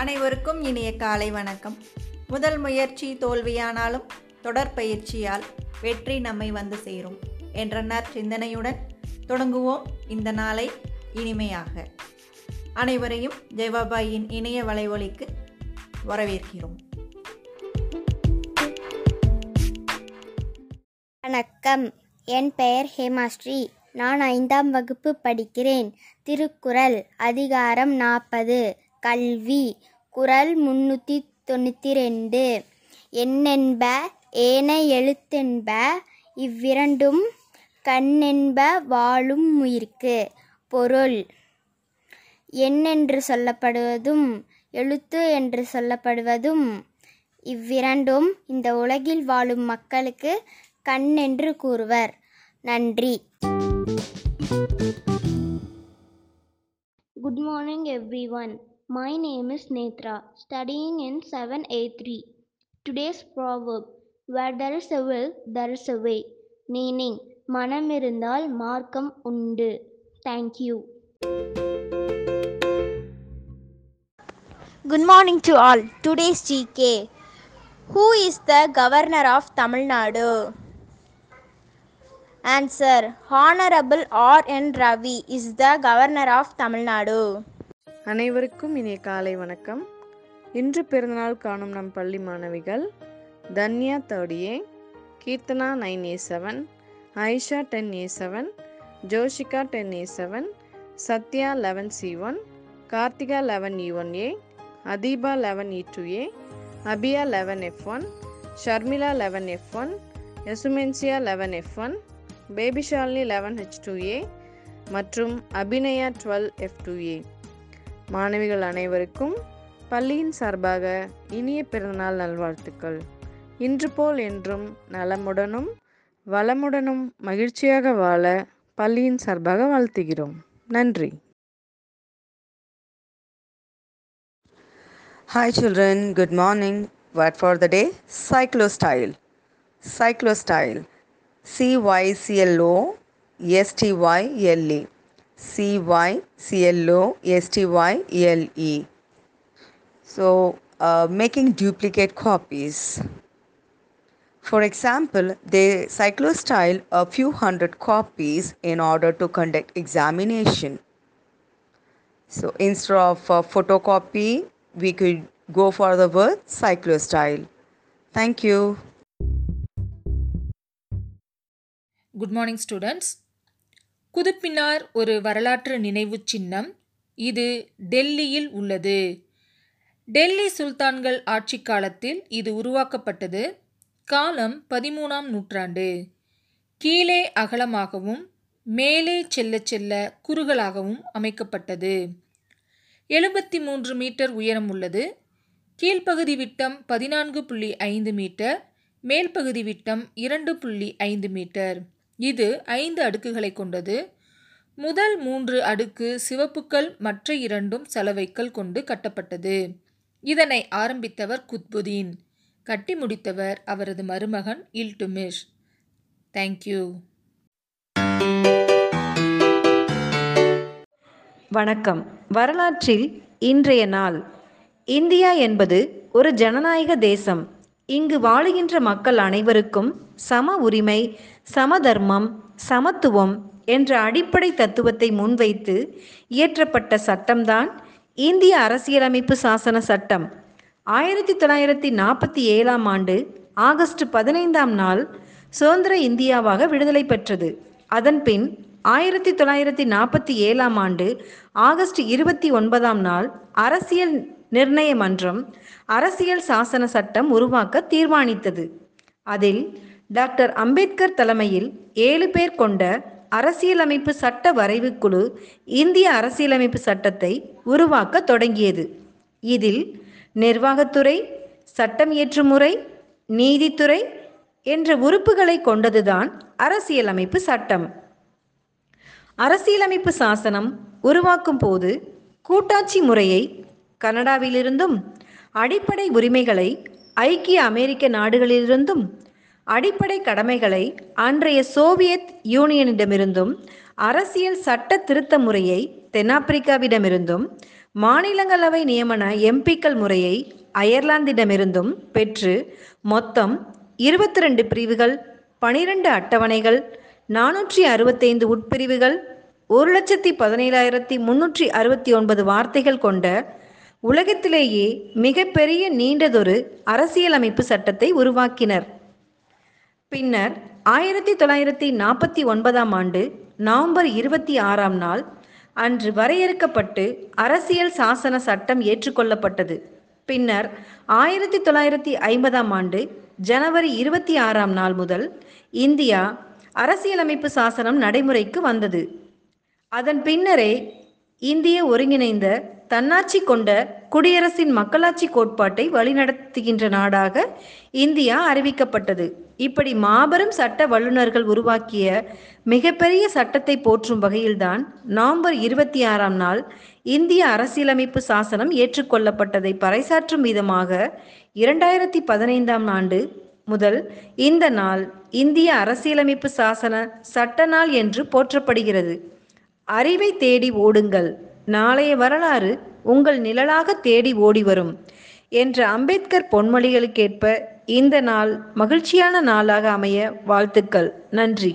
அனைவருக்கும் இனிய காலை வணக்கம். முதல் முயற்சி தோல்வியானாலும் தொடர் பயிற்சியால் வெற்றி நம்மை வந்து சேரும் என்ற நற்சிந்தனையுடன் தொடங்குவோம் இந்த நாளை இனிமையாக. அனைவரையும் ஜெயபாபாயின் இணைய வலைவொலிக்கு வரவேற்கிறோம். வணக்கம். என் பெயர் ஹேமாஸ்ரீ. நான் ஐந்தாம் வகுப்பு படிக்கிறேன். திருக்குறள் அதிகாரம் நாற்பது கல்வி. குரல் முன்னூற்றி தொண்ணூற்றி ரெண்டு எண்ணென்ப ஏன எழுத்தென்ப இவ்விரண்டும் கண்ணென்ப வாழும் உயிர்க்கு. பொருள். எண்ணென்று சொல்லப்படுவதும் எழுத்து என்று சொல்லப்படுவதும் இவ்விரண்டும் இந்த உலகில் வாழும் மக்களுக்கு கண் என்று கூறுவர். நன்றி. Good morning everyone My name is Netra, studying in 7A3. Today's proverb Where there is a will, there is a way. Meaning, மனம் இருந்தால் மார்க்கம் உண்டு. Thank you. Good morning to all. Today's GK. Who is the governor of Tamil Nadu? Answer Honorable R. N. Ravi is the governor of Tamil Nadu. அனைவருக்கும் இனிய காலை வணக்கம். இன்று பிறந்தநாள் காணும் நம் பள்ளி மாணவிகள் Tanya third A Keerthana nine A seven Ayesha ten A seven Joshika ten A seven Sathya eleven C one Karthika eleven E one A Atheeba eleven E two A Abiya eleven F one Sharmila eleven F one எசுமென்சியா eleven F one Babyshalini eleven H two A மற்றும் Abinaya twelve F two A மாணவிகள் அனைவருக்கும் பள்ளியின் சார்பாக இனிய பிறந்தநாள் நல்வாழ்த்துக்கள் இன்று போல் என்றும் நலமுடனும் வளமுடனும் மகிழ்ச்சியாக வாழ பள்ளியின் சார்பாக வாழ்த்துகிறோம் நன்றி hi children good morning Word for the day Cyclostyle. Cyclostyle. C Y C L O S T Y L E. C Y C L O S T Y E L E. So uh, making duplicate copies. For example, they cyclostyle a few hundred copies in order to conduct examination. So instead of photocopy, we could go for the word cyclostyle. Thank you. Good morning students. குதுப்பினார் ஒரு வரலாற்று நினைவு சின்னம். இது டெல்லியில் உள்ளது. டெல்லி சுல்தான்கள் ஆட்சி காலத்தில் இது உருவாக்கப்பட்டது. காலம் பதிமூணாம் நூற்றாண்டு. கீழே அகலமாகவும் மேலே செல்ல செல்ல குறுகலாகவும் அமைக்கப்பட்டது. எழுபத்தி மூன்று மீட்டர் உயரம் உள்ளது. கீழ்ப்பகுதி விட்டம் பதினான்கு புள்ளி ஐந்து மீட்டர் மேல்பகுதி விட்டம் இரண்டு புள்ளி ஐந்து மீட்டர். இது ஐந்து அடுக்குகளை கொண்டது. முதல் மூன்று அடுக்கு சிவப்புக்கள் மற்ற இரண்டும் சலவைக்கல் கொண்டு கட்டப்பட்டது. இதனை ஆரம்பித்தவர் குத்புதீன். கட்டி முடித்தவர் அவரது மருமகன் இல்டுமிஷ் தேங்க்யூ வணக்கம். வரலாற்றில் இன்றைய நாள். இந்தியா என்பது ஒரு ஜனநாயக தேசம். இங்கு வாழுகின்ற மக்கள் அனைவருக்கும் சம உரிமை சமதர்மம் சமத்துவம் என்ற அடிப்படை தத்துவத்தை முன்வைத்து இயற்றப்பட்ட சட்டம்தான் இந்திய அரசியலமைப்பு சாசன சட்டம். ஆயிரத்தி தொள்ளாயிரத்தி நாற்பத்தி ஏழாம் ஆண்டு ஆகஸ்ட் பதினைந்தாம் நாள் சுதந்திர இந்தியாவாக விடுதலை பெற்றது. அதன்பின் ஆயிரத்தி தொள்ளாயிரத்தி நாற்பத்தி ஏழாம் ஆண்டு ஆகஸ்ட் இருபத்தி ஒன்பதாம் நாள் அரசியல் நிர்ணய மன்றம் அரசியல் சாசன சட்டம் உருவாக்க தீர்மானித்தது. அதில் டாக்டர் அம்பேத்கர் தலைமையில் ஏழு பேர் கொண்ட அரசியலமைப்பு சட்ட வரைவு குழு இந்திய அரசியலமைப்பு சட்டத்தை உருவாக்க தொடங்கியது. இதில் நிர்வாகத்துறை சட்டம் இயற்றும் முறை நீதித்துறை என்ற உறுப்புகளை கொண்டதுதான் அரசியலமைப்பு சட்டம். அரசியலமைப்பு சாசனம் உருவாக்கும் போது கூட்டாட்சி முறையை கனடாவிலிருந்தும் அடிப்படை உரிமைகளை ஐக்கிய அமெரிக்க நாடுகளிலிருந்தும் அடிப்படை கடமைகளை அன்றைய சோவியத் யூனியனிடமிருந்தும் அரசியல் சட்ட திருத்த முறையை தென்னாப்பிரிக்காவிடமிருந்தும் மாநிலங்களவை நியமன எம்பிக்கள் முறையை அயர்லாந்திடமிருந்தும் பெற்று மொத்தம் இருபத்தி ரெண்டு பிரிவுகள் பனிரெண்டு அட்டவணைகள் நானூற்றி அறுபத்தைந்து உட்பிரிவுகள் ஒரு லட்சத்தி பதினேழாயிரத்தி முன்னூற்றி அறுபத்தி ஒன்பது வார்த்தைகள் கொண்ட உலகத்திலேயே மிகப்பெரிய நீண்டதொரு அரசியலமைப்பு சட்டத்தை உருவாக்கினர். பின்னர் ஆயிரத்தி தொள்ளாயிரத்தி நாற்பத்தி ஒன்பதாம் ஆண்டு நவம்பர் இருபத்தி ஆறாம் நாள் அன்று வரையறுக்கப்பட்டு அரசியல் சாசன சட்டம் ஏற்றுக்கொள்ளப்பட்டது. பின்னர் ஆயிரத்தி தொள்ளாயிரத்தி ஐம்பதாம் ஆண்டு ஜனவரி இருபத்தி ஆறாம் நாள் முதல் இந்தியா அரசியலமைப்பு சாசனம் நடைமுறைக்கு வந்தது. அதன் பின்னரே இந்திய ஒருங்கிணைந்த தன்னாட்சி கொண்ட குடியரசின் மக்களாட்சி கோட்பாட்டை வழிநடத்துகின்ற நாடாக இந்தியா அறிவிக்கப்பட்டது. இப்படி மாபெரும் சட்ட வல்லுநர்கள் உருவாக்கிய மிகப்பெரிய சட்டத்தை போற்றும் வகையில்தான் நவம்பர் இருபத்தி ஆறாம் நாள் இந்திய அரசியலமைப்பு சாசனம் ஏற்றுக்கொள்ளப்பட்டதை பறைசாற்றும் விதமாக இரண்டாயிரத்தி பதினைந்தாம் ஆண்டு முதல் இந்த நாள் இந்திய அரசியலமைப்பு சாசன சட்ட நாள் என்று போற்றப்படுகிறது. அறிவை தேடி ஓடுங்கள். நாளைய வரலாறு உங்கள் நிழலாக தேடி ஓடி வரும் என்ற அம்பேத்கர் பொன்மொழிகளுக்கேற்ப இந்த நாள் மகிழ்ச்சியான நாளாக அமைய வாழ்த்துக்கள். நன்றி.